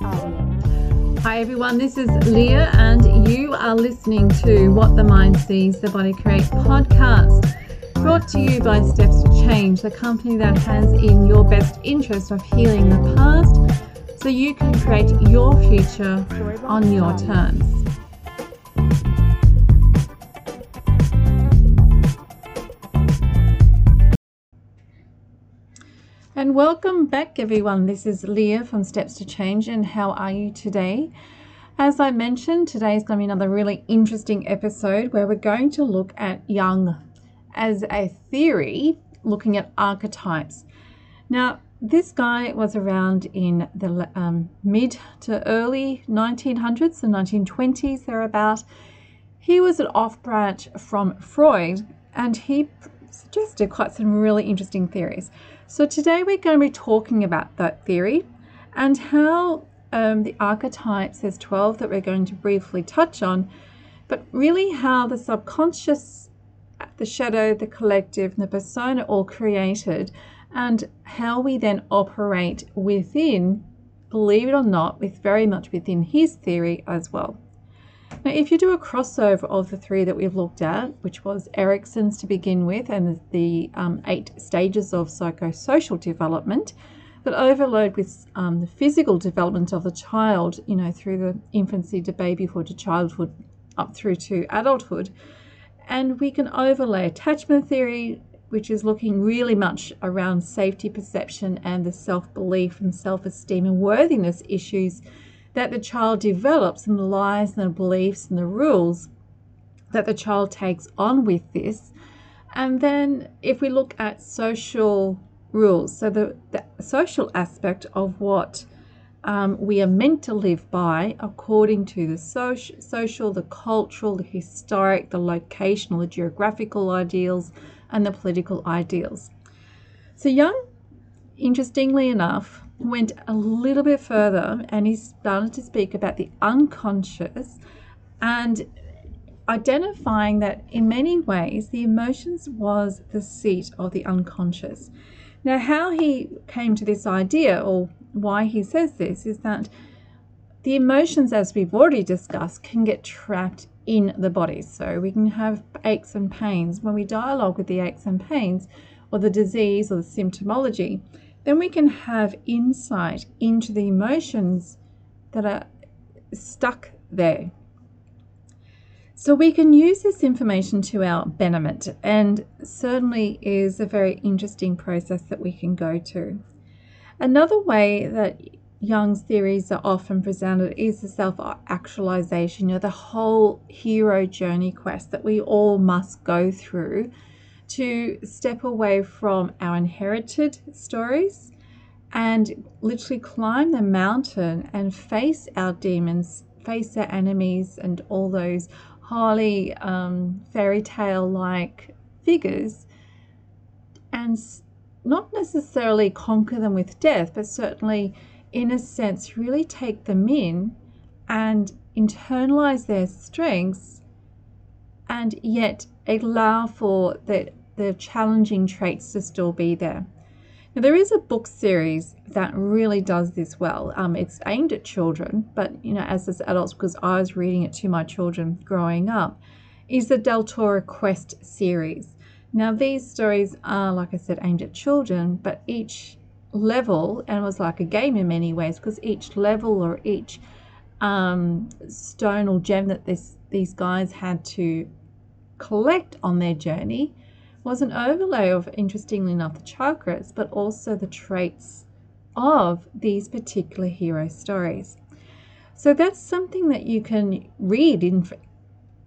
are? Hi everyone, this is Leah, and you are listening to What the Mind Sees, the Body Creates podcast. Brought to you by Steps to Change, the company that has in your best interest of healing the past so you can create your future on your terms. And welcome back, everyone. This is Leah from Steps to Change, and how are you today? As I mentioned, today is going to be another really interesting episode where we're going to look at Jung as a theory, looking at archetypes. Now, this guy was around in the um, mid to early 1900s, the 1920s, thereabout. He was an off branch from Freud, and he suggested quite some really interesting theories. So today we're going to be talking about that theory and how um, the archetypes, there's 12 that we're going to briefly touch on, but really how the subconscious, the shadow, the collective, and the persona all created, and how we then operate within, believe it or not, with very much within his theory as well. Now, if you do a crossover of the three that we've looked at, which was Erikson's to begin with, and the um, eight stages of psychosocial development, that overload with um, the physical development of the child, you know, through the infancy to babyhood to childhood up through to adulthood. And we can overlay attachment theory, which is looking really much around safety perception and the self belief and self esteem and worthiness issues that the child develops and the lies and the beliefs and the rules that the child takes on with this. And then if we look at social rules, so the, the social aspect of what um, we are meant to live by according to the social, social, the cultural, the historic, the locational, the geographical ideals, and the political ideals. So Jung, interestingly enough, went a little bit further and he started to speak about the unconscious and identifying that in many ways the emotions was the seat of the unconscious. Now, how he came to this idea or why he says this is that the emotions, as we've already discussed, can get trapped in the body. So we can have aches and pains. When we dialogue with the aches and pains or the disease or the symptomology, then we can have insight into the emotions that are stuck there. So we can use this information to our benefit, and certainly is a very interesting process that we can go to. Another way that Jung's theories are often presented is the self actualization, you know, the whole hero journey quest that we all must go through to step away from our inherited stories and literally climb the mountain and face our demons, face our enemies, and all those highly um, fairy tale like figures, and not necessarily conquer them with death, but certainly, in a sense, really take them in and internalize their strengths and yet allow for the, the challenging traits to still be there. Now, there is a book series that really does this well. Um, it's aimed at children, but you know, as as adults, because I was reading it to my children growing up, is the Deltora Quest series. Now, these stories are, like I said, aimed at children, but each level, and was like a game in many ways, because each level or each um, stone or gem that this, these guys had to collect on their journey was an overlay of, interestingly enough, the chakras, but also the traits of these particular hero stories. So that's something that you can read in,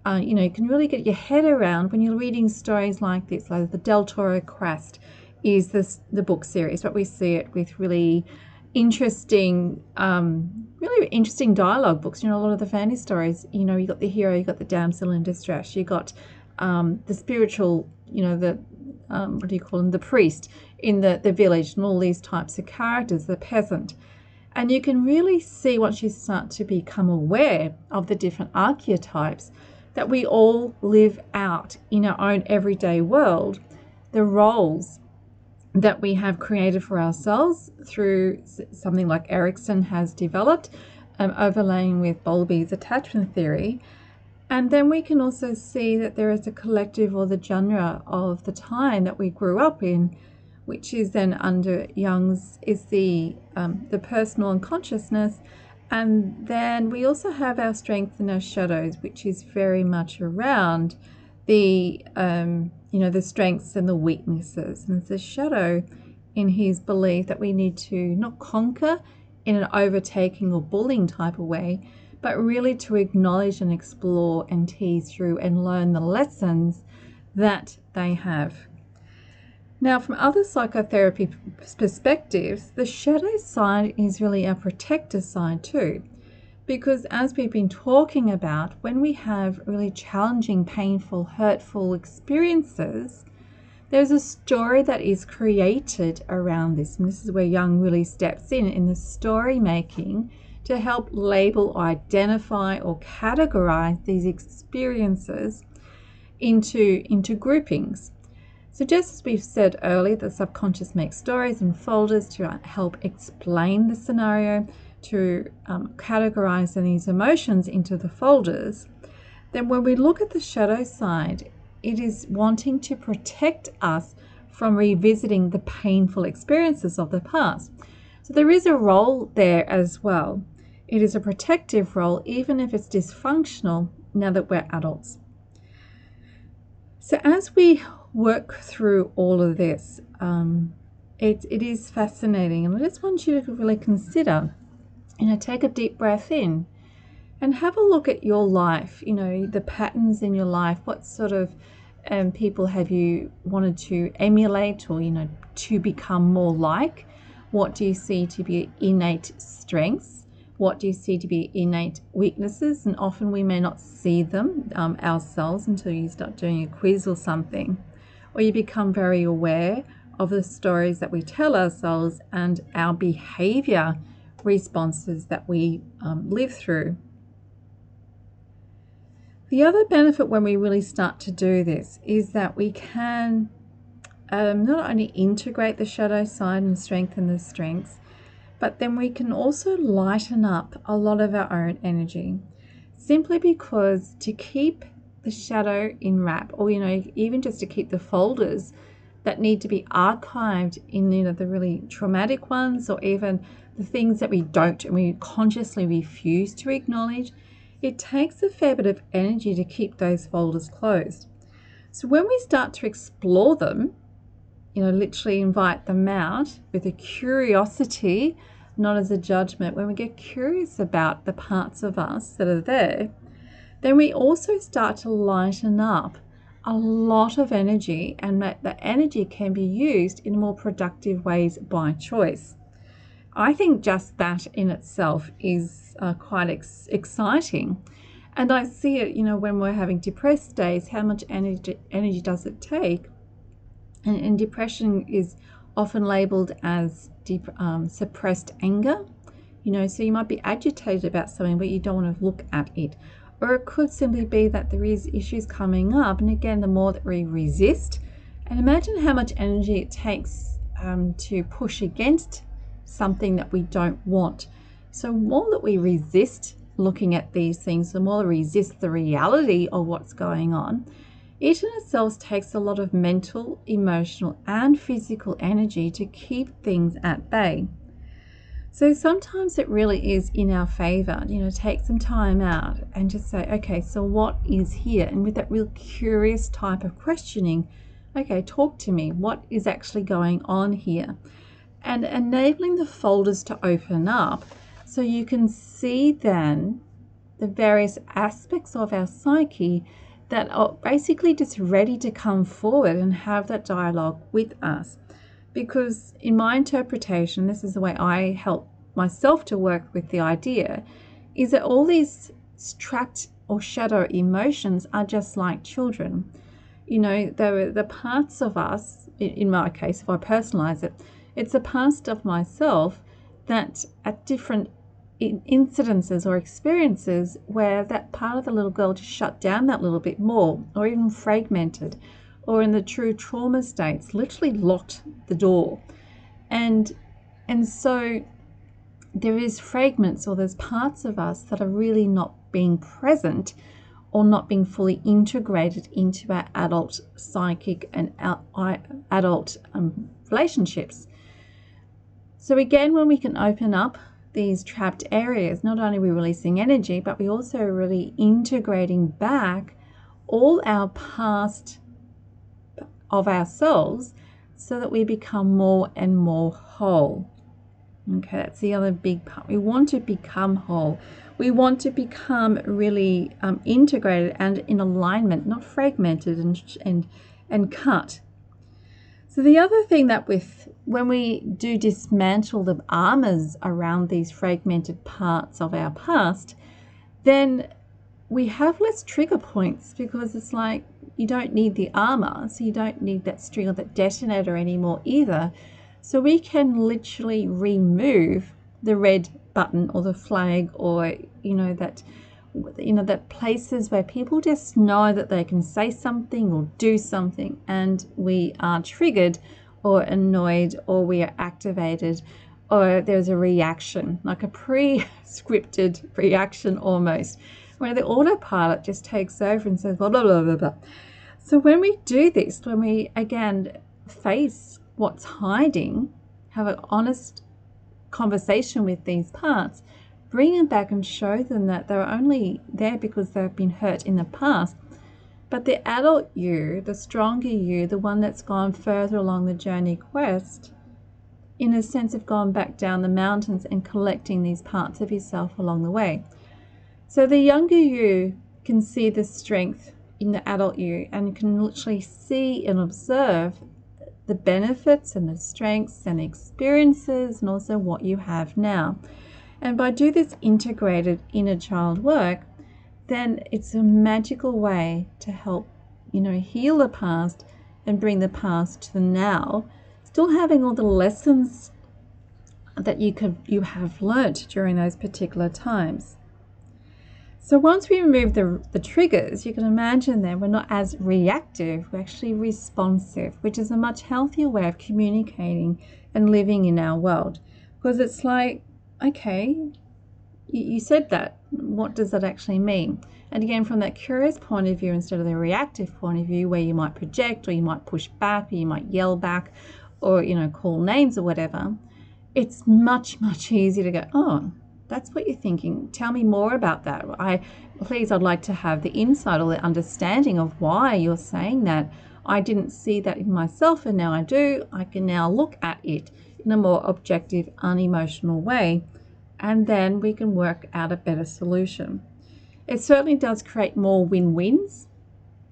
uh, you know, you can really get your head around when you're reading stories like this, like the Deltora Quest is this the book series, but we see it with really interesting, um, really interesting dialogue books. You know, a lot of the fantasy stories, you know, you got the hero, you got the damsel in distress, you got um, the spiritual you know, the um, what do you call him, the priest in the, the village and all these types of characters, the peasant. And you can really see once you start to become aware of the different archetypes that we all live out in our own everyday world, the roles that we have created for ourselves through something like Erikson has developed, um, overlaying with Bowlby's attachment theory. And then we can also see that there is a collective or the genre of the time that we grew up in, which is then under Jung's is the um, the personal unconsciousness, and then we also have our strengths and our shadows, which is very much around the um, you know the strengths and the weaknesses, and a shadow in his belief that we need to not conquer in an overtaking or bullying type of way, but really to acknowledge and explore and tease through and learn the lessons that they have. Now, from other psychotherapy perspectives, the shadow side is really our protector side too. Because as we've been talking about, when we have really challenging, painful, hurtful experiences, there's a story that is created around this. And this is where Jung really steps in in the story making to help label, identify, or categorize these experiences into, into groupings. So, just as we've said earlier, the subconscious makes stories and folders to help explain the scenario, to um, categorize these emotions into the folders. Then, when we look at the shadow side, it is wanting to protect us from revisiting the painful experiences of the past. So, there is a role there as well. It is a protective role, even if it's dysfunctional now that we're adults. So, as we work through all of this, um, it, it is fascinating. And I just want you to really consider, you know, take a deep breath in and have a look at your life, you know, the patterns in your life. What sort of um, people have you wanted to emulate or, you know, to become more like? What do you see to be innate strengths? What do you see to be innate weaknesses? And often we may not see them um, ourselves until you start doing a quiz or something. Or you become very aware of the stories that we tell ourselves and our behavior responses that we um, live through. The other benefit when we really start to do this is that we can um, not only integrate the shadow side and strengthen the strengths, but then we can also lighten up a lot of our own energy simply because to keep the shadow in wrap or you know even just to keep the folders that need to be archived in you know the really traumatic ones or even the things that we don't and we consciously refuse to acknowledge it takes a fair bit of energy to keep those folders closed. So when we start to explore them you know literally invite them out with a curiosity not as a judgment, when we get curious about the parts of us that are there, then we also start to lighten up a lot of energy, and that the energy can be used in more productive ways by choice. I think just that in itself is uh, quite ex- exciting. And I see it, you know, when we're having depressed days, how much energy, energy does it take? And, and depression is often labeled as deep, um, suppressed anger. You know, so you might be agitated about something, but you don't want to look at it. Or it could simply be that there is issues coming up. And again, the more that we resist, and imagine how much energy it takes um, to push against something that we don't want. So, more that we resist looking at these things, the more we resist the reality of what's going on, it in itself takes a lot of mental, emotional, and physical energy to keep things at bay. So sometimes it really is in our favor, you know, take some time out and just say, okay, so what is here? And with that real curious type of questioning, okay, talk to me. What is actually going on here? And enabling the folders to open up so you can see then the various aspects of our psyche that are basically just ready to come forward and have that dialogue with us. Because, in my interpretation, this is the way I help myself to work with the idea is that all these trapped or shadow emotions are just like children. You know, the, the parts of us, in my case, if I personalize it, it's a past of myself that at different incidences or experiences where that part of the little girl just shut down that little bit more or even fragmented or in the true trauma states literally locked the door and and so there is fragments or there's parts of us that are really not being present or not being fully integrated into our adult psychic and adult um, relationships. So, again, when we can open up these trapped areas, not only are we releasing energy, but we also really integrating back all our past of ourselves so that we become more and more whole. Okay, that's the other big part. We want to become whole. We want to become really um, integrated and in alignment, not fragmented and and and cut. So the other thing that with when we do dismantle the armors around these fragmented parts of our past, then we have less trigger points because it's like you don't need the armor, so you don't need that string or that detonator anymore either. So we can literally remove the red button or the flag or you know that you know that places where people just know that they can say something or do something and we are triggered or annoyed or we are activated or there's a reaction like a pre-scripted reaction almost where the autopilot just takes over and says blah blah blah blah blah so when we do this when we again face what's hiding have an honest conversation with these parts bring them back and show them that they're only there because they've been hurt in the past. But the adult you, the stronger you, the one that's gone further along the journey quest, in a sense, have gone back down the mountains and collecting these parts of yourself along the way. So the younger you can see the strength in the adult you and can literally see and observe the benefits and the strengths and experiences and also what you have now. And by do this integrated inner child work, then it's a magical way to help, you know, heal the past and bring the past to the now, still having all the lessons that you could you have learnt during those particular times. So once we remove the, the triggers, you can imagine then we're not as reactive, we're actually responsive, which is a much healthier way of communicating and living in our world. Because it's like okay, you, said that. What does that actually mean? And again, from that curious point of view instead of the reactive point of view, where you might project or you might push back or you might yell back or, you know, call names or whatever, it's much, much easier to go, oh, that's what you're thinking. Tell me more about that. I please I'd like to have the insight or the understanding of why you're saying that. I didn't see that in myself and now I do. I can now look at it in a more objective, unemotional way, and then we can work out a better solution. It certainly does create more win wins.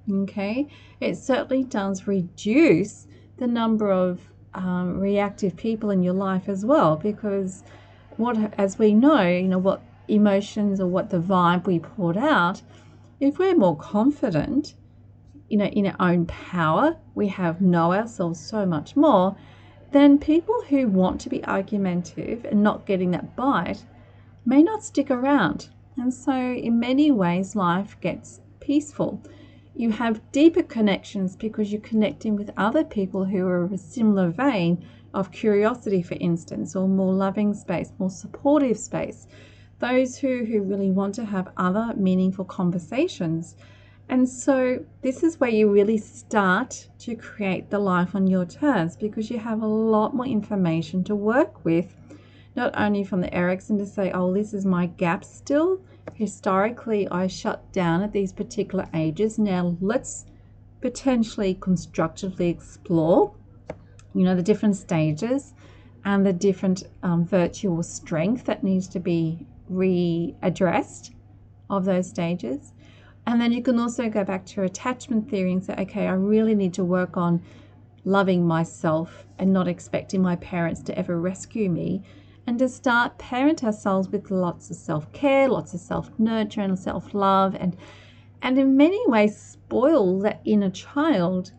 Okay, it certainly does reduce the number of um, reactive people in your life as well, because what, as we know, you know, what emotions or what the vibe we poured out, if we're more confident, you know, in our own power, we have know ourselves so much more, then people who want to be argumentative and not getting that bite may not stick around. And so, in many ways, life gets peaceful. You have deeper connections because you're connecting with other people who are of a similar vein of curiosity, for instance, or more loving space, more supportive space. Those who, who really want to have other meaningful conversations and so, this is where you really start to create the life on your terms because you have a lot more information to work with, not only from the Erikson to say, oh, this is my gap still. Historically, I shut down at these particular ages. Now, let's potentially constructively explore, you know, the different stages and the different um, virtual strength that needs to be readdressed of those stages and then you can also go back to your attachment theory and say, okay, I really need to work on loving myself and not expecting my parents to ever rescue me. And to start parent ourselves with lots of self-care, lots of self-nurture and self-love and and in many ways spoil that inner child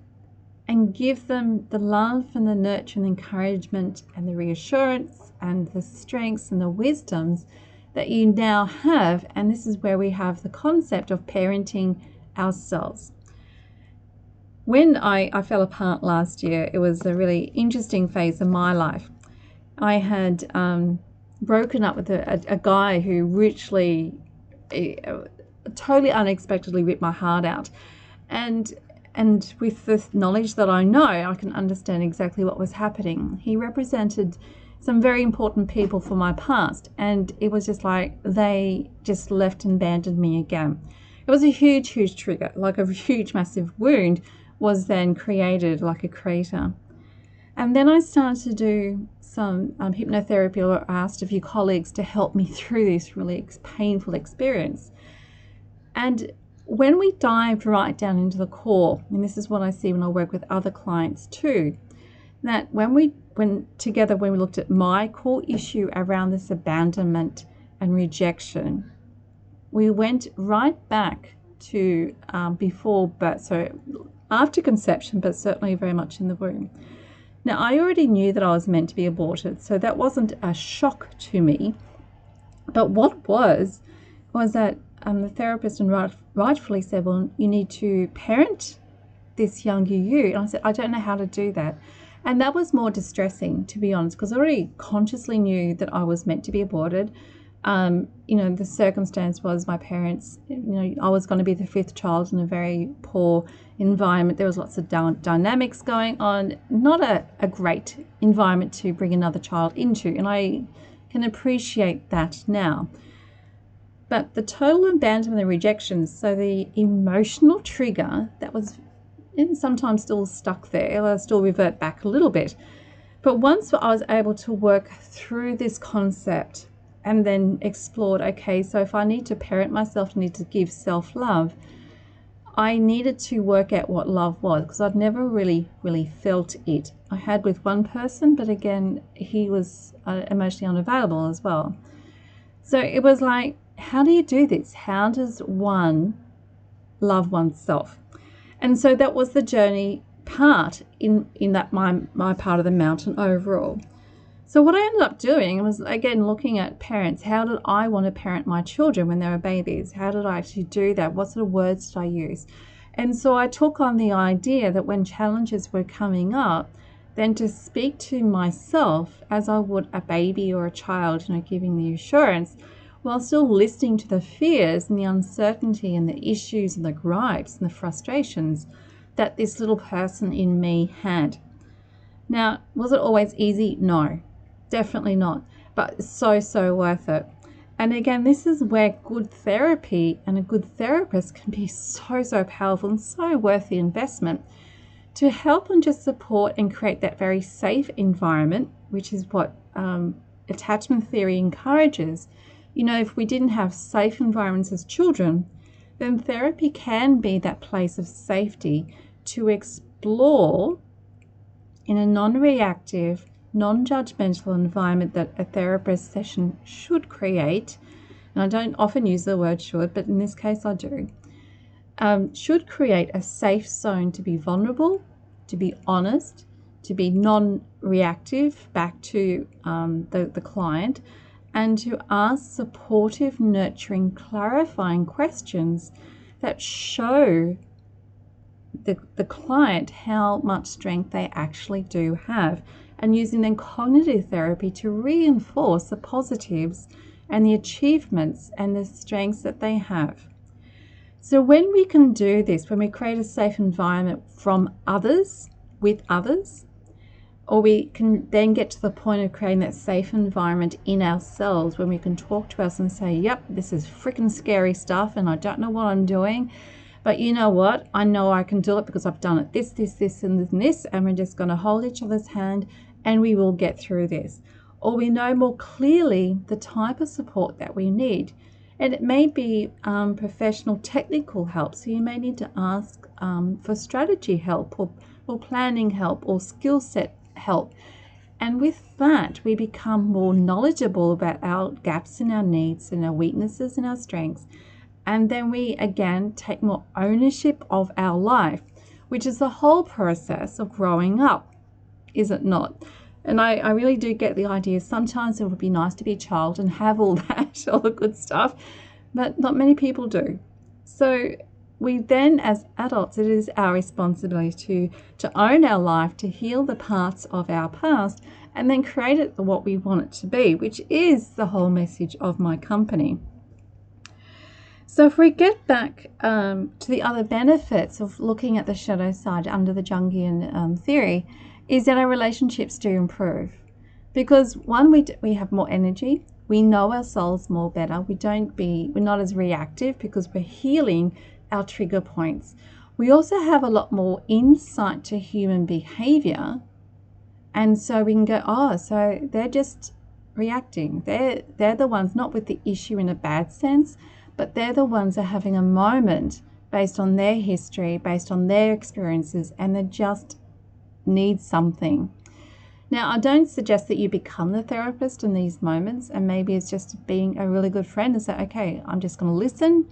and give them the love and the nurture and encouragement and the reassurance and the strengths and the wisdoms that you now have. And this is where we have the concept of parenting ourselves. when I, I fell apart last year, it was a really interesting phase of my life. I had um, broken up with a, a, a guy who richly, uh, totally unexpectedly ripped my heart out. And and with the knowledge that I know, I can understand exactly what was happening. He represented some very important people for my past, and it was just like they just left and abandoned me again. It was a huge, huge trigger, like a huge, massive wound was then created like a crater. And then I started to do some um, hypnotherapy or asked a few colleagues to help me through this really painful experience. And when we dived right down into the core, and this is what I see when I work with other clients too, that when we when together when we looked at my core issue around this abandonment and rejection, we went right back to um, before birth, so after conception, but certainly very much in the womb. Now, I already knew that I was meant to be aborted, so that wasn't a shock to me. But what was, was that um, the therapist and right, rightfully said, Well, you need to parent this younger you. And I said, I don't know how to do that. And that was more distressing, to be honest, because I already consciously knew that I was meant to be aborted um, you know, the circumstance was my parents, you know, I was going to be the fifth child in a very poor environment. There was lots of dynamics going on, not a, a great environment to bring another child into. And I can appreciate that now. But the total abandonment and rejection, so the emotional trigger that was sometimes still stuck there, I'll still revert back a little bit. But once I was able to work through this concept and then explored okay, so if I need to parent myself, need to give self love, I needed to work out what love was because I'd never really, really felt it. I had with one person, but again, he was uh, emotionally unavailable as well. So it was like, how do you do this? How does one love oneself? And so that was the journey part in in that my my part of the mountain overall. So what I ended up doing was again looking at parents. How did I want to parent my children when they were babies? How did I actually do that? What sort of words did I use? And so I took on the idea that when challenges were coming up, then to speak to myself as I would a baby or a child, you know, giving the assurance, while still listening to the fears and the uncertainty and the issues and the gripes and the frustrations that this little person in me had. Now, was it always easy? No definitely not. But so, so worth it. And again, this is where good therapy and a good therapist can be so, so powerful and so worth the investment to help and just support and create that very safe environment, which is what um, attachment theory encourages. You know, if we didn't have safe environments as children, then therapy can be that place of safety to explore in a non reactive, non judgmental environment that a therapist session should create, and I don't often use the word should, but in this case I do, um, should create a safe zone to be vulnerable, to be honest, to be non reactive back to um, the, the client, and to ask supportive, nurturing, clarifying questions that show the, the client how much strength they actually do have and using then cognitive therapy to reinforce the positives and the achievements and the strengths that they have. So, when we can do this, when we create a safe environment from others, with others, or we can then get to the point of creating that safe environment in ourselves when we can talk to us and say, Yep, this is freaking scary stuff, and I don't know what I'm doing. But you know what? I know I can do it because I've done it this, this, this, and this, and we're just going to hold each other's hand and we will get through this. Or we know more clearly the type of support that we need. And it may be um, professional technical help. So you may need to ask um, for strategy help or, or planning help or skill set help. And with that, we become more knowledgeable about our gaps and our needs and our weaknesses and our strengths. And then we again take more ownership of our life, which is the whole process of growing up is it not? And I, I really do get the idea sometimes it would be nice to be a child and have all that, all the good stuff, but not many people do. So we then, as adults, it is our responsibility to, to own our life, to heal the parts of our past, and then create it what we want it to be, which is the whole message of my company. So, if we get back um, to the other benefits of looking at the shadow side under the Jungian um, theory, is that our relationships do improve. Because one, we, d- we have more energy, we know ourselves more better, we don't be, we're not as reactive because we're healing our trigger points. We also have a lot more insight to human behavior. And so we can go, oh, so they're just reacting. They're they're the ones not with the issue in a bad sense, but they're the ones that are having a moment based on their history, based on their experiences, and they just need something. Now, I don't suggest that you become the therapist in these moments, and maybe it's just being a really good friend and say, okay, I'm just going to listen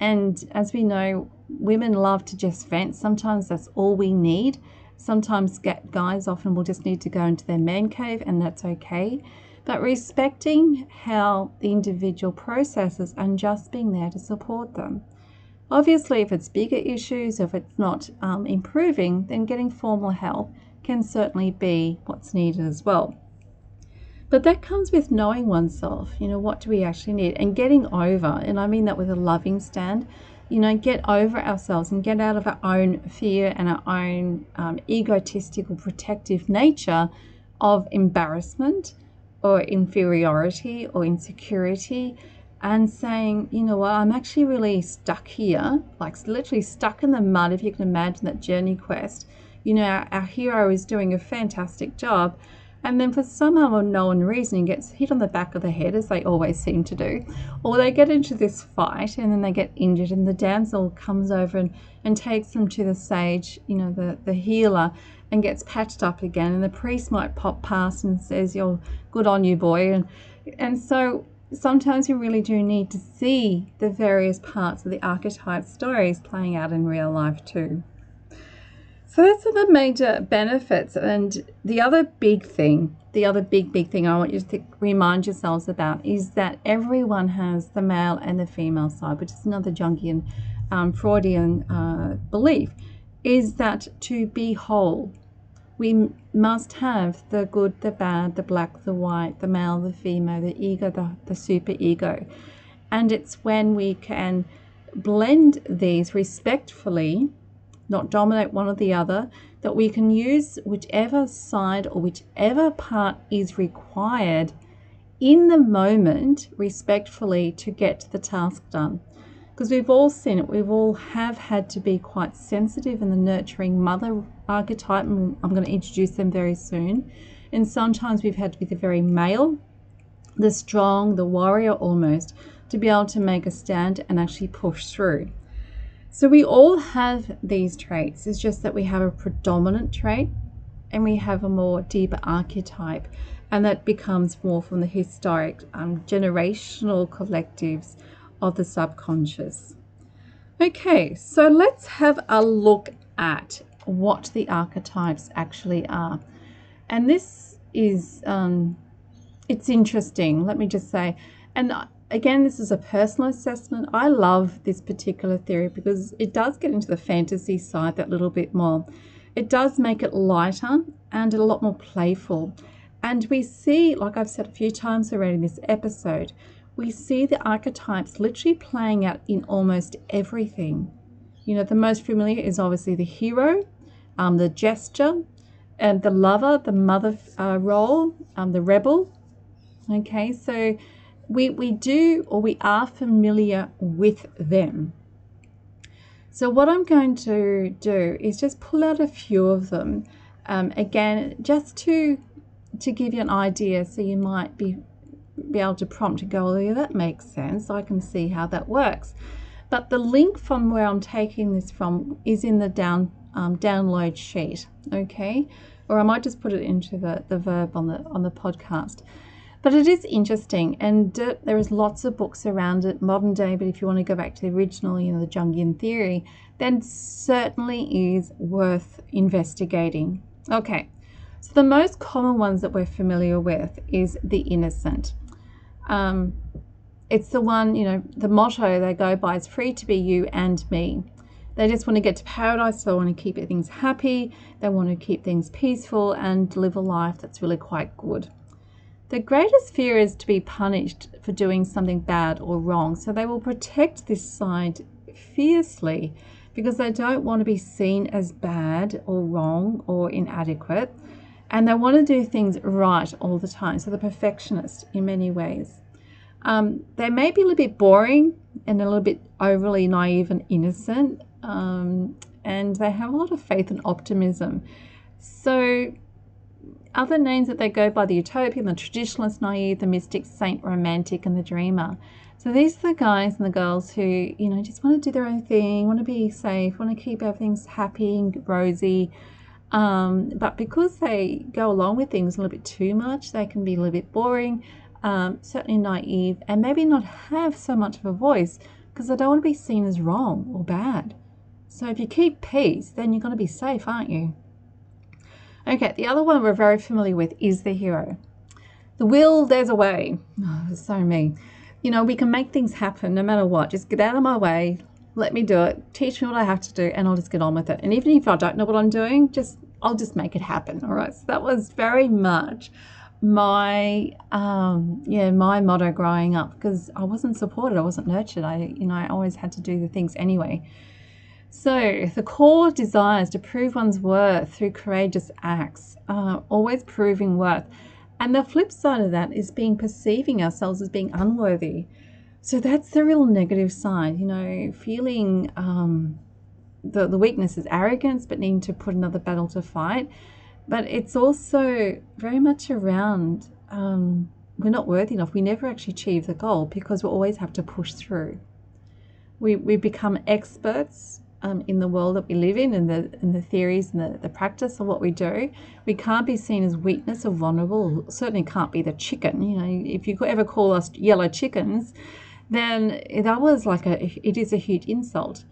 and as we know, women love to just vent. Sometimes that's all we need. Sometimes guys often will just need to go into their man cave, and that's okay. But respecting how the individual processes and just being there to support them. Obviously, if it's bigger issues, if it's not um, improving, then getting formal help can certainly be what's needed as well. But that comes with knowing oneself, you know, what do we actually need and getting over, and I mean that with a loving stand, you know, get over ourselves and get out of our own fear and our own um, egotistical protective nature of embarrassment or inferiority or insecurity and saying, you know what, I'm actually really stuck here, like literally stuck in the mud, if you can imagine that journey quest. You know, our, our hero is doing a fantastic job and then for some unknown reason he gets hit on the back of the head as they always seem to do. Or they get into this fight and then they get injured and the damsel comes over and, and takes them to the sage you know the, the healer and gets patched up again. And the priest might pop past and says you're good on you boy. And and so sometimes you really do need to see the various parts of the archetype stories playing out in real life too so that's the major benefits. And the other big thing, the other big, big thing I want you to remind yourselves about is that everyone has the male and the female side, which is another Jungian um, Freudian uh, belief, is that to be whole, we must have the good, the bad, the black, the white, the male, the female, the ego, the, the super ego. And it's when we can blend these respectfully not dominate one or the other, that we can use whichever side or whichever part is required in the moment respectfully to get the task done. Because we've all seen it, we've all have had to be quite sensitive in the nurturing mother archetype, and I'm going to introduce them very soon. And sometimes we've had to be the very male, the strong, the warrior almost, to be able to make a stand and actually push through. So we all have these traits. It's just that we have a predominant trait and we have a more deeper archetype, and that becomes more from the historic um, generational collectives of the subconscious. Okay, so let's have a look at what the archetypes actually are. And this is, um, it's interesting, let me just say. And again, this is a personal assessment. I love this particular theory because it does get into the fantasy side that little bit more. It does make it lighter and a lot more playful. And we see, like I've said a few times already in this episode, we see the archetypes literally playing out in almost everything. You know, the most familiar is obviously the hero, um, the jester, and the lover, the mother uh, role, um, the rebel. Okay, so we, we do or we are familiar with them. So, what I'm going to do is just pull out a few of them. Um, again, just to to give you an idea, so you might be be able to prompt to go, oh, yeah, that makes sense. I can see how that works. But the link from where I'm taking this from is in the down um, download sheet, okay? Or I might just put it into the, the verb on the on the podcast. But it is interesting, and uh, there is lots of books around it, modern day. But if you want to go back to the original, you know, the Jungian theory, then certainly is worth investigating. Okay, so the most common ones that we're familiar with is the innocent. Um, it's the one, you know, the motto they go by is free to be you and me. They just want to get to paradise. They want to keep things happy. They want to keep things peaceful and live a life that's really quite good. The greatest fear is to be punished for doing something bad or wrong. So they will protect this side fiercely because they don't want to be seen as bad or wrong or inadequate. And they want to do things right all the time. So the perfectionist in many ways. Um, they may be a little bit boring and a little bit overly naive and innocent. Um, and they have a lot of faith and optimism. So other names that they go by the utopian, the traditionalist, naive, the mystic, saint, romantic, and the dreamer. So these are the guys and the girls who, you know, just want to do their own thing, want to be safe, want to keep everything happy and rosy. Um, but because they go along with things a little bit too much, they can be a little bit boring, um, certainly naive, and maybe not have so much of a voice because they don't want to be seen as wrong or bad. So if you keep peace, then you're going to be safe, aren't you? Okay, the other one we're very familiar with is the hero. The will, there's a way. Oh, so me. You know, we can make things happen no matter what. Just get out of my way, let me do it, teach me what I have to do, and I'll just get on with it. And even if I don't know what I'm doing, just I'll just make it happen. All right. So that was very much my um yeah my motto growing up because I wasn't supported I wasn't nurtured I you know I always had to do the things anyway so, the core desires to prove one's worth through courageous acts, uh, always proving worth. And the flip side of that is being perceiving ourselves as being unworthy. So, that's the real negative side, you know, feeling um, the, the weakness is arrogance, but needing to put another battle to fight. But it's also very much around um, we're not worthy enough. We never actually achieve the goal because we always have to push through. We, we become experts um, in the world that we live in and the, and the theories and the, the practice of what we do. We can't be seen as weakness or vulnerable. Certainly can't be the chicken. You know, if you ever call us yellow chickens, then that was like a, it is a huge insult.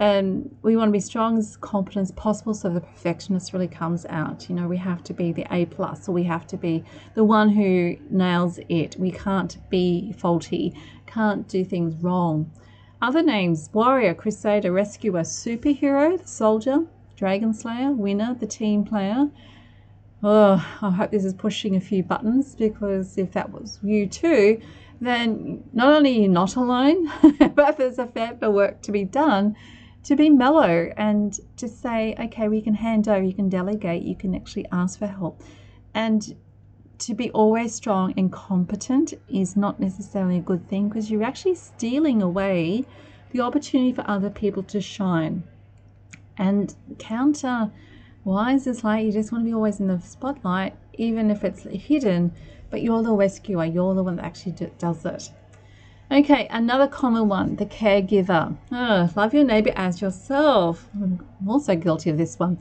And we want to be strong as competent as possible so the perfectionist really comes out. You know, we have to be the A plus, or we have to be the one who nails it. We can't be faulty, can't do things wrong. Other names Warrior, Crusader, Rescuer, Superhero, the Soldier, Dragon Slayer, Winner, the Team Player. Oh, I hope this is pushing a few buttons because if that was you too, then not only are you not alone, but there's a fair bit of work to be done to be mellow and to say, okay, we can hand over, you can delegate, you can actually ask for help. And to be always strong and competent is not necessarily a good thing because you're actually stealing away the opportunity for other people to shine. And counter wise is like you just want to be always in the spotlight, even if it's hidden, but you're the rescuer, you're the one that actually does it. Okay, another common one the caregiver. Oh, love your neighbor as yourself. I'm also guilty of this one.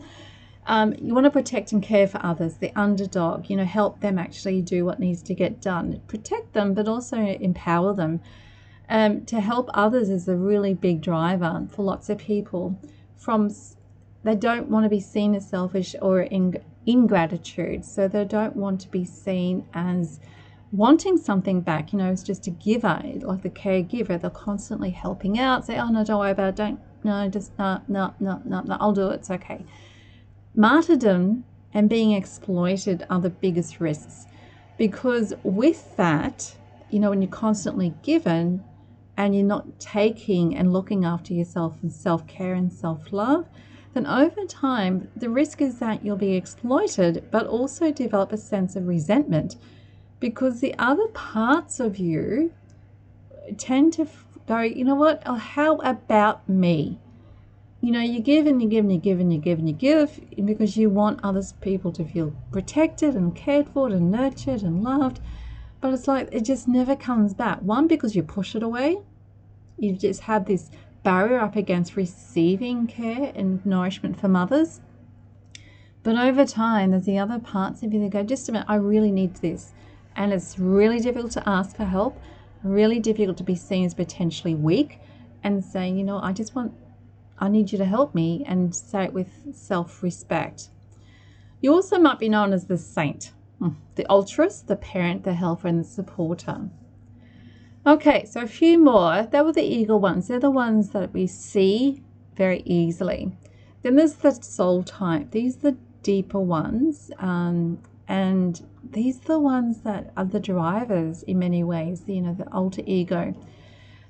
Um, you want to protect and care for others, the underdog, you know, help them actually do what needs to get done. Protect them, but also empower them. Um, to help others is a really big driver for lots of people. From they don't want to be seen as selfish or in ingratitude, so they don't want to be seen as wanting something back. You know, it's just a giver, like the caregiver. They're constantly helping out. Say, "Oh no, don't worry about it. Don't no, just no, no, no, no, no. I'll do it. It's okay." Martyrdom and being exploited are the biggest risks because with that, you know, when you're constantly given and you're not taking and looking after yourself and self care and self love, then over time, the risk is that you'll be exploited, but also develop a sense of resentment because the other parts of you tend to go, you know what, oh, how about me? You know, you give and you give and you give and you give and you give because you want other people to feel protected and cared for and nurtured and loved. But it's like it just never comes back. One, because you push it away, you just have this barrier up against receiving care and nourishment from others. But over time, there's the other parts of you that go, just a minute, I really need this. And it's really difficult to ask for help, really difficult to be seen as potentially weak and saying, you know, I just want I need you to help me, and say it with self respect. You also might be known as the saint, hmm, the altruist, the parent, the helper, and the supporter. Okay, so a few more. They were the eagle ones. They're the ones that we see very easily. Then there's the soul type. These are the deeper ones. Um, and these are the ones that are the drivers in many ways, you know, the alter ego.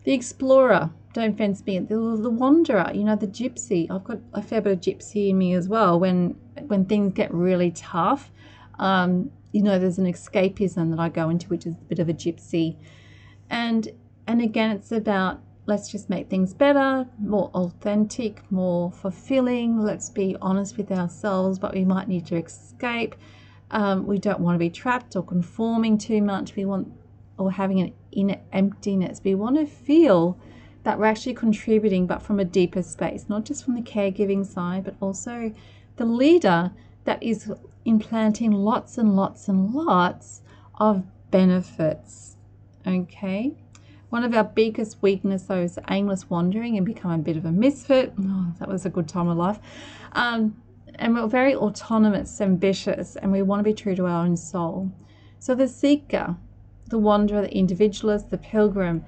The explorer, don't fence me. The, the wanderer, you know, the gypsy. I've got a fair bit of gypsy in me as well. When when things get really tough, um, you know, there's an escapism that I go into, which is a bit of a gypsy and and again it's about let's just make things better more authentic more fulfilling let's be honest with ourselves but we might need to escape um, we don't want to be trapped or conforming too much we want or having an inner emptiness we want to feel that we're actually contributing but from a deeper space not just from the caregiving side but also the leader that is implanting lots and lots and lots of benefits Okay. One of our biggest weaknesses though is aimless wandering and becoming a bit of a misfit. Oh, that was a good time of life. Um, and we're very autonomous, ambitious, and we want to be true to our own soul. So the seeker, the wanderer, the individualist, the pilgrim,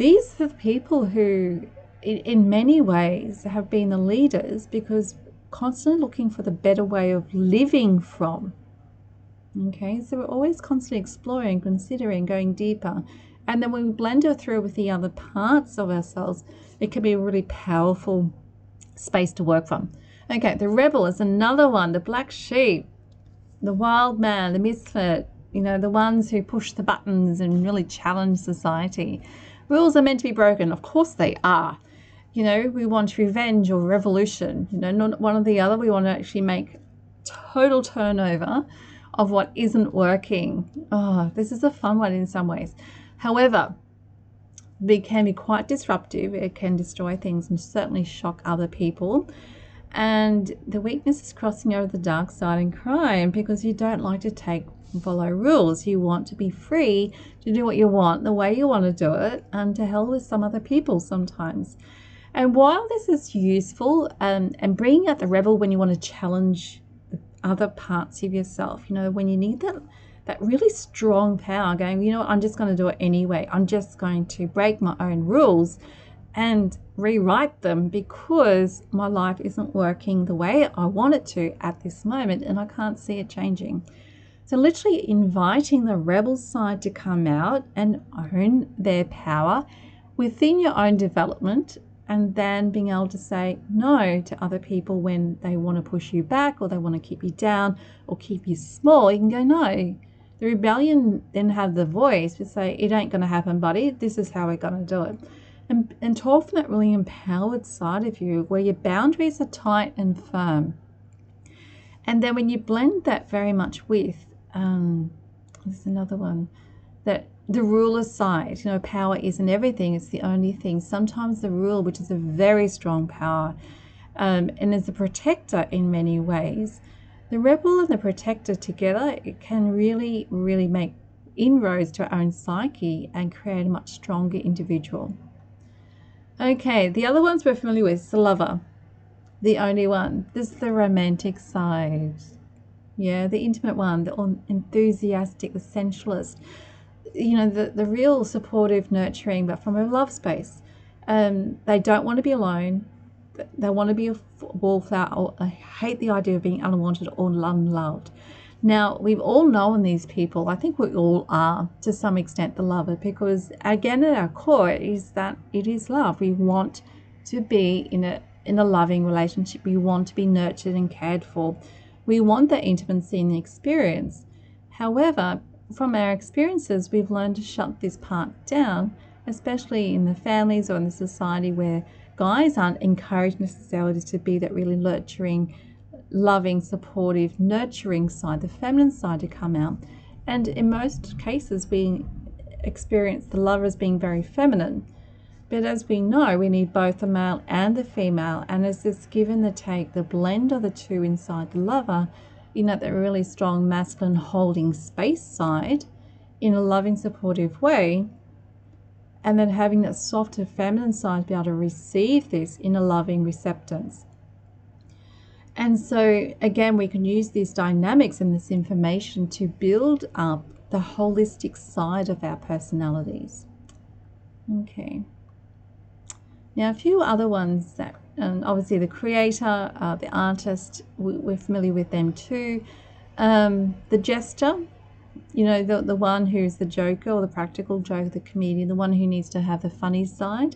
these are the people who, in many ways, have been the leaders because constantly looking for the better way of living from. Okay, so we're always constantly exploring, considering, going deeper. And then when we blend it through with the other parts of ourselves, it can be a really powerful space to work from. Okay, the rebel is another one, the black sheep, the wild man, the misfit, you know, the ones who push the buttons and really challenge society. Rules are meant to be broken. Of course they are. You know, we want revenge or revolution, you know, not one or the other. We want to actually make total turnover of what isn't working. Oh, this is a fun one in some ways. However, it can be quite disruptive. It can destroy things and certainly shock other people. And the weakness is crossing over the dark side in crime because you don't like to take follow rules. You want to be free to do what you want, the way you want to do it, and to hell with some other people sometimes. And while this is useful um, and bringing out the rebel when you want to challenge other parts of yourself. You know, when you need that that really strong power going, you know I'm just going to do it anyway. I'm just going to break my own rules and rewrite them because my life isn't working the way I want it to at this moment and I can't see it changing. So, literally inviting the rebel side to come out and own their power within your own development and then being able to say no to other people when they want to push you back or they want to keep you down or keep you small, you can go, no. The rebellion then have the voice to say, it ain't going to happen, buddy. This is how we're going to do it. And, and talk from that really empowered side of you where your boundaries are tight and firm. And then when you blend that very much with, um, there's another one that the ruler side, you know, power isn't everything, it's the only thing. Sometimes the rule, which is a very strong power um, and is a protector in many ways, the rebel and the protector together, it can really, really make inroads to our own psyche and create a much stronger individual. Okay, the other ones we're familiar with is the lover, the only one. This is the romantic side. Yeah, the intimate one, the enthusiastic, the sensualist you know, the, the real supportive, nurturing, but from a love space. Um, they don't want to be alone. They want to be a wallflower. I hate the idea of being unwanted or unloved. Now, we've all known these people. I think we all are to some extent the lover because, again, at our core is that it is love. We want to be in a in a loving relationship. We want to be nurtured and cared for. We want that intimacy and the experience. However, from our experiences, we've learned to shut this part down, especially in the families or in the society where guys aren't encouraged necessarily to be that really nurturing, loving, supportive, nurturing side, the feminine side to come out. And in most cases, we experience the lover as being very feminine. But as we know, we need both the male and the female. And as this give and the take, the blend of the two inside the lover you know, that really strong masculine holding space side in a loving, supportive way, and then having that softer feminine side be able to receive this in a loving receptance. And so, again, we can use these dynamics and this information to build up the holistic side of our personalities. Okay. Now, a few other ones that, um, obviously, the creator, uh, the artist, we, are familiar with them too. Um, the jester, you know, the, the one who's the joker or the practical joke, the comedian, the one who needs to have the funny side.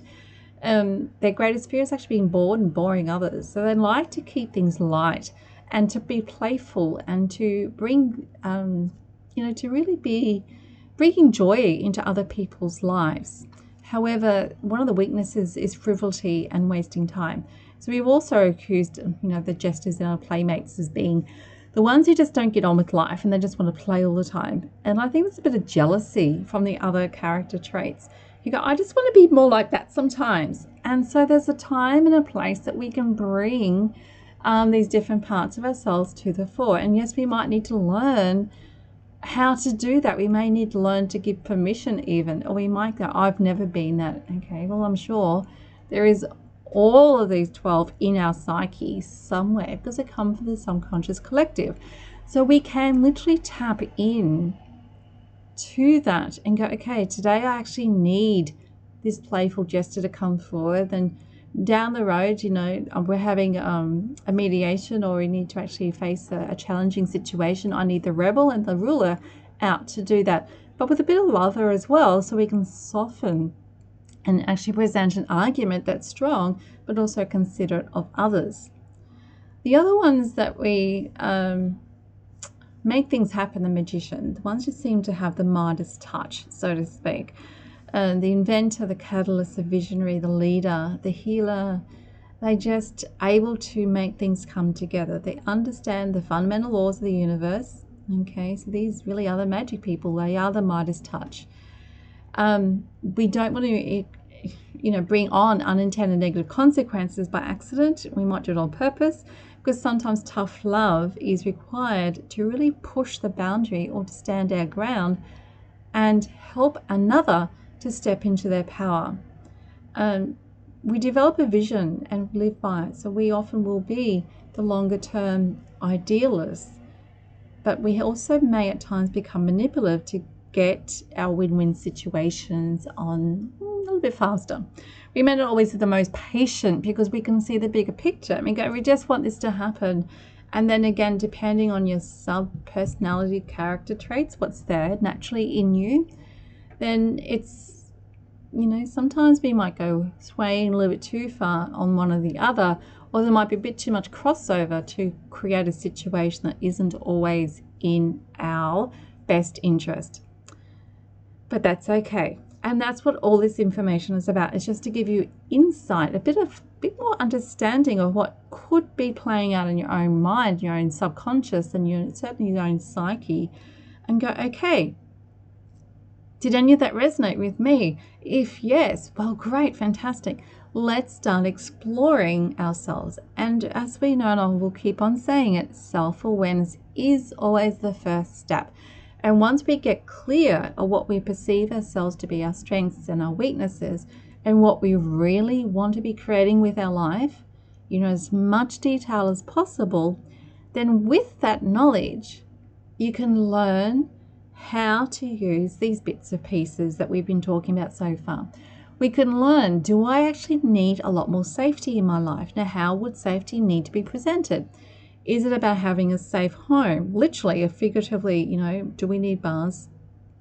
Um, their greatest fear is actually being bored and boring others. So they like to keep things light and to be playful and to bring, um, you know, to really be bringing joy into other people's lives. However, one of the weaknesses is frivolity and wasting time. So we've also accused, you know, the jesters and our playmates as being the ones who just don't get on with life and they just want to play all the time. And I think there's a bit of jealousy from the other character traits. You go, I just want to be more like that sometimes. And so there's a time and a place that we can bring um, these different parts of ourselves to the fore. And yes, we might need to learn how to do that. We may need to learn to give permission, even, or we might go, I've never been that. Okay, well, I'm sure there is all of these 12 in our psyche somewhere because they come from the subconscious collective. So we can literally tap in to that and go, okay, today I actually need this playful jester to come forward. And down the road, you know, uh, we're having um, a mediation or we need to actually face a, a challenging situation. I need the rebel and the ruler out to do that, but with a bit of lover as well, so we can soften and actually present an argument that's strong but also considerate of others. The other ones that we um, make things happen, the magician, the ones who seem to have the Midas touch, so to speak. Uh, the inventor, the catalyst, the visionary, the leader, the healer, they just able to make things come together. They understand the fundamental laws of the universe. Okay, so these really are the magic people. They are the Midas touch. Um, we don't want to, you know, bring on unintended negative consequences by accident. We might do it on purpose because sometimes tough love is required to really push the boundary or to stand our ground and help another to step into their power. Um, we develop a vision and live by it. So we often will be the longer term idealists, but we also may at times become manipulative to get our win win situations on a little bit faster. We may not always be the most patient because we can see the bigger picture. I mean, we just want this to happen. And then again, depending on your sub personality character traits, what's there naturally in you, then it's, you know, sometimes we might go swaying a little bit too far on one or the other, or there might be a bit too much crossover to create a situation that isn't always in our best interest but that's okay. And that's what all this information is about. It's just to give you insight, a bit of bit more understanding of what could be playing out in your own mind, your own subconscious, and your certainly your own psyche, and go, okay, did any of that resonate with me? If yes, well, great, fantastic. Let's start exploring ourselves. And as we know, and I will keep on saying it, self awareness is always the first step. And once we get clear of what we perceive ourselves to be our strengths and our weaknesses, and what we really want to be creating with our life, you know, as much detail as possible, then with that knowledge, you can learn how to use these bits of pieces that we've been talking about so far. We can learn do I actually need a lot more safety in my life? Now, how would safety need to be presented? Is it about having a safe home? Literally or figuratively, you know, do we need bars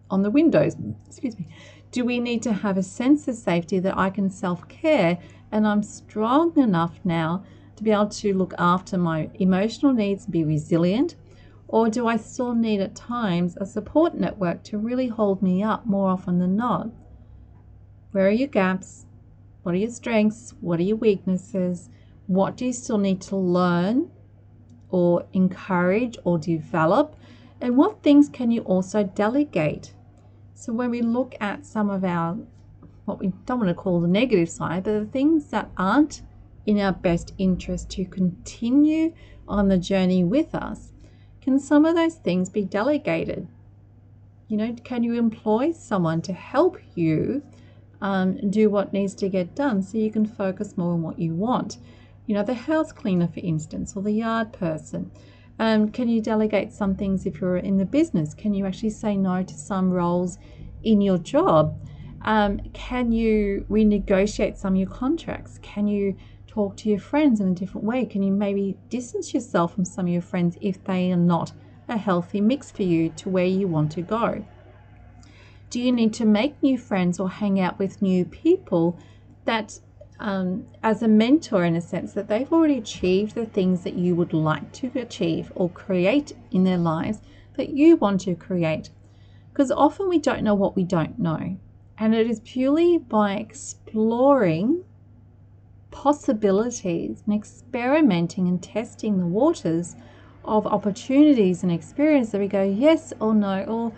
on the windows? Excuse me. Do we need to have a sense of safety that I can self care and I'm strong enough now to be able to look after my emotional needs and be resilient? Or do I still need at times a support network to really hold me up more often than not? Where are your gaps? What are your strengths? What are your weaknesses? What do you still need to learn or encourage or develop? And what things can you also delegate? So, when we look at some of our, what we don't want to call the negative side, but the things that aren't in our best interest to continue on the journey with us, can some of those things be delegated? You know, can you employ someone to help you um, do what needs to get done so you can focus more on what you want? you know, the house cleaner, for instance, or the yard person. Um, can you delegate some things if you're in the business? Can you actually say no to some roles in your job? Um, can you renegotiate some of your contracts? Can you talk to your friends in a different way? Can you maybe distance yourself from some of your friends if they are not a healthy mix for you to where you want to go? Do you need to make new friends or hang out with new people that, um, as a mentor, in a sense, that they've already achieved the things that you would like to achieve or create in their lives that you want to create? Because often we don't know what we don't know. And it is purely by exploring possibilities and experimenting and testing the waters of opportunities and experience that we go yes or no, or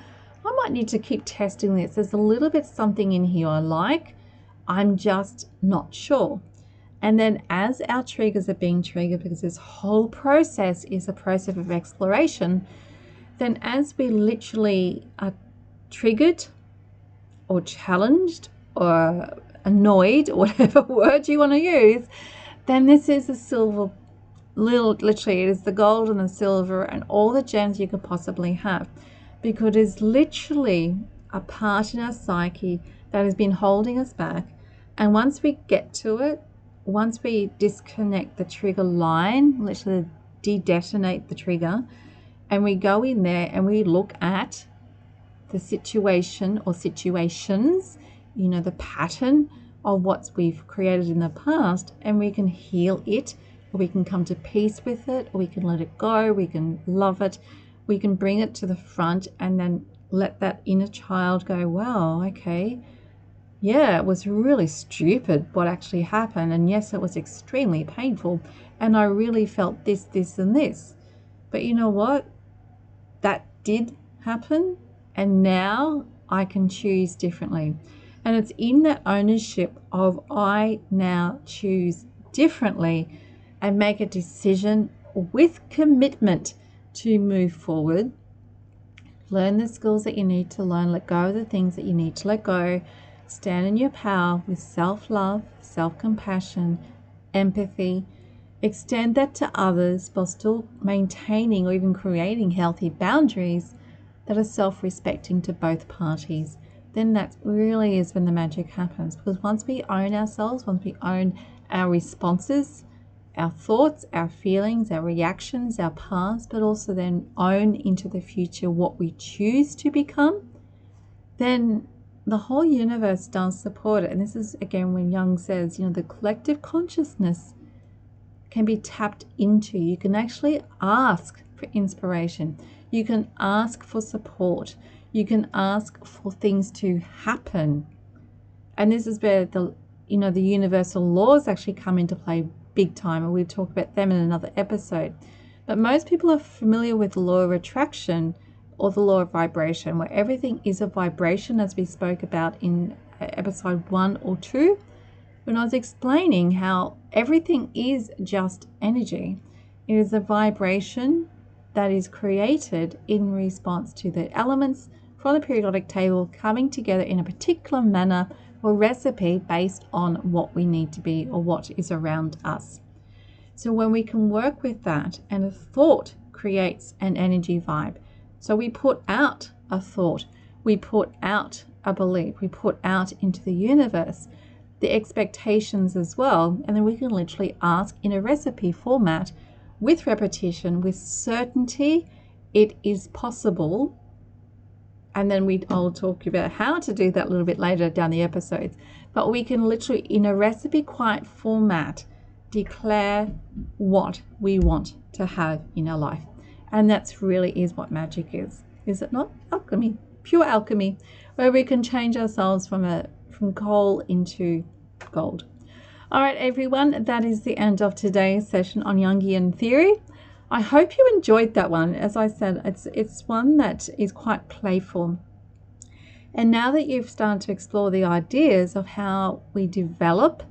I might need to keep testing this. There's a little bit something in here I like. I'm just not sure. And then, as our triggers are being triggered, because this whole process is a process of exploration, then as we literally are triggered or challenged or annoyed, or whatever word you want to use, then this is a silver, little, literally, it is the gold and the silver and all the gems you could possibly have. Because it is literally a part in our psyche that has been holding us back. And once we get to it, once we disconnect the trigger line, literally de detonate the trigger, and we go in there and we look at the situation or situations, you know, the pattern of what we've created in the past, and we can heal it, or we can come to peace with it, or we can let it go, we can love it, we can bring it to the front, and then let that inner child go, wow, okay. Yeah, it was really stupid what actually happened. And yes, it was extremely painful. And I really felt this, this, and this. But you know what? That did happen. And now I can choose differently. And it's in that ownership of I now choose differently and make a decision with commitment to move forward. Learn the skills that you need to learn, let go of the things that you need to let go. Stand in your power with self love, self compassion, empathy. Extend that to others while still maintaining or even creating healthy boundaries that are self respecting to both parties, then that really is when the magic happens. Because once we own ourselves, once we own our responses, our thoughts, our feelings, our reactions, our past, but also then own into the future what we choose to become, then the whole universe does support it. And this is again when Jung says, you know, the collective consciousness can be tapped into. You can actually ask for inspiration. You can ask for support. You can ask for things to happen. And this is where the you know the universal laws actually come into play big time, and we'll talk about them in another episode. But most people are familiar with the law of attraction or the law of vibration, where everything is a vibration, as we spoke about in uh, episode one or two, when I was explaining how everything is just energy. It is a vibration that is created in response to the elements from the periodic table coming together in a particular manner or recipe based on what we need to be or what is around us. So when we can work with that and a thought creates an energy vibe. So we put out a thought, we put out a belief, we put out into the universe the expectations as well, and then we can literally ask in a recipe format with repetition, with certainty, it is possible. And then we I'll talk about how to do that a little bit later down the episodes. But we can literally, in a recipe quiet format, declare what we want to have in our life. And that's really is what magic is. Is it not? Alchemy, pure alchemy, where we can change ourselves from a from coal into gold. All right, everyone, that is the end of today's session on Jungian theory. I hope you enjoyed that one. As I said, it's it's one that is quite playful. And now that you've started to explore the ideas of how we develop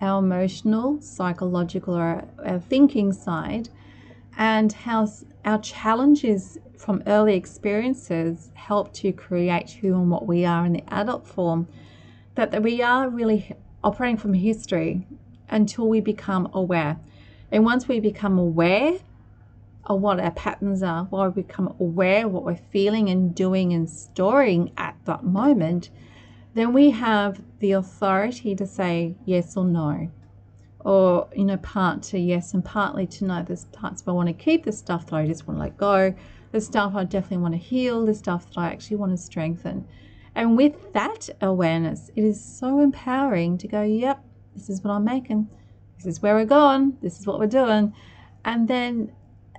our emotional, psychological, or our thinking side, and how our challenges from early experiences help to create who and what we are in the adult form, that we are really operating from history until we become aware. And once we become aware what our patterns are, while we become aware of what we're feeling and doing and storing at that moment, then we have the authority to say yes or no. Or you know part to yes and partly to no. There's parts where i want to keep the stuff that i just want to let go. The stuff i definitely want to heal the stuff that i actually want to strengthen. And with that awareness it is so empowering to go yep this is what i'm making. This is where we're going. This is what we're doing. And then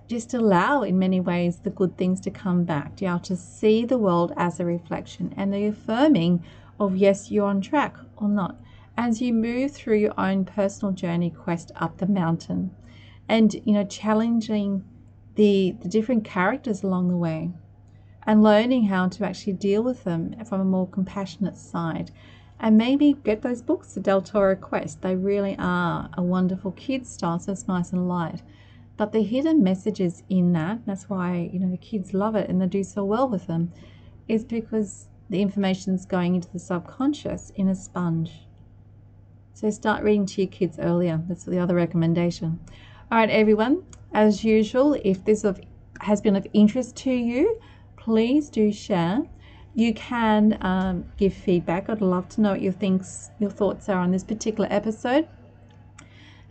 just allow in many ways the good things to come back to be to see the world as a reflection and the affirming of yes you're on track or not as you move through your own personal journey quest up the mountain and you know challenging the the different characters along the way and learning how to actually deal with them from a more compassionate side and maybe get those books the Deltora Quest. They really are a wonderful kids style so it's nice and light but the hidden messages in that that's why you know the kids love it and they do so well with them is because the information is going into the subconscious in a sponge so start reading to your kids earlier. That's the other recommendation. All right, everyone. As usual, if this has been of interest to you, please do share. You can um, give feedback. I'd love to know what your thinks, your thoughts are on this particular episode.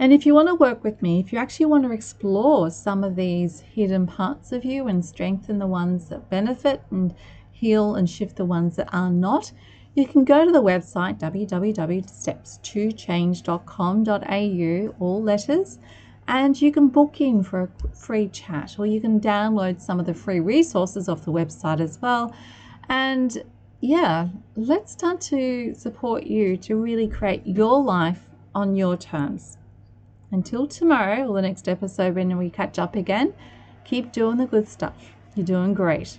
And if you want to work with me, if you actually want to explore some of these hidden parts of you and strengthen the ones that benefit and heal and shift the ones that are not, you can go to the website www.steps2change.com.au, all letters, and you can book in for a free chat or you can download some of the free resources off the website as well. And yeah, let's start to support you to really create your life on your terms. Until tomorrow or the next episode when we catch up again, keep doing the good stuff. You're doing great.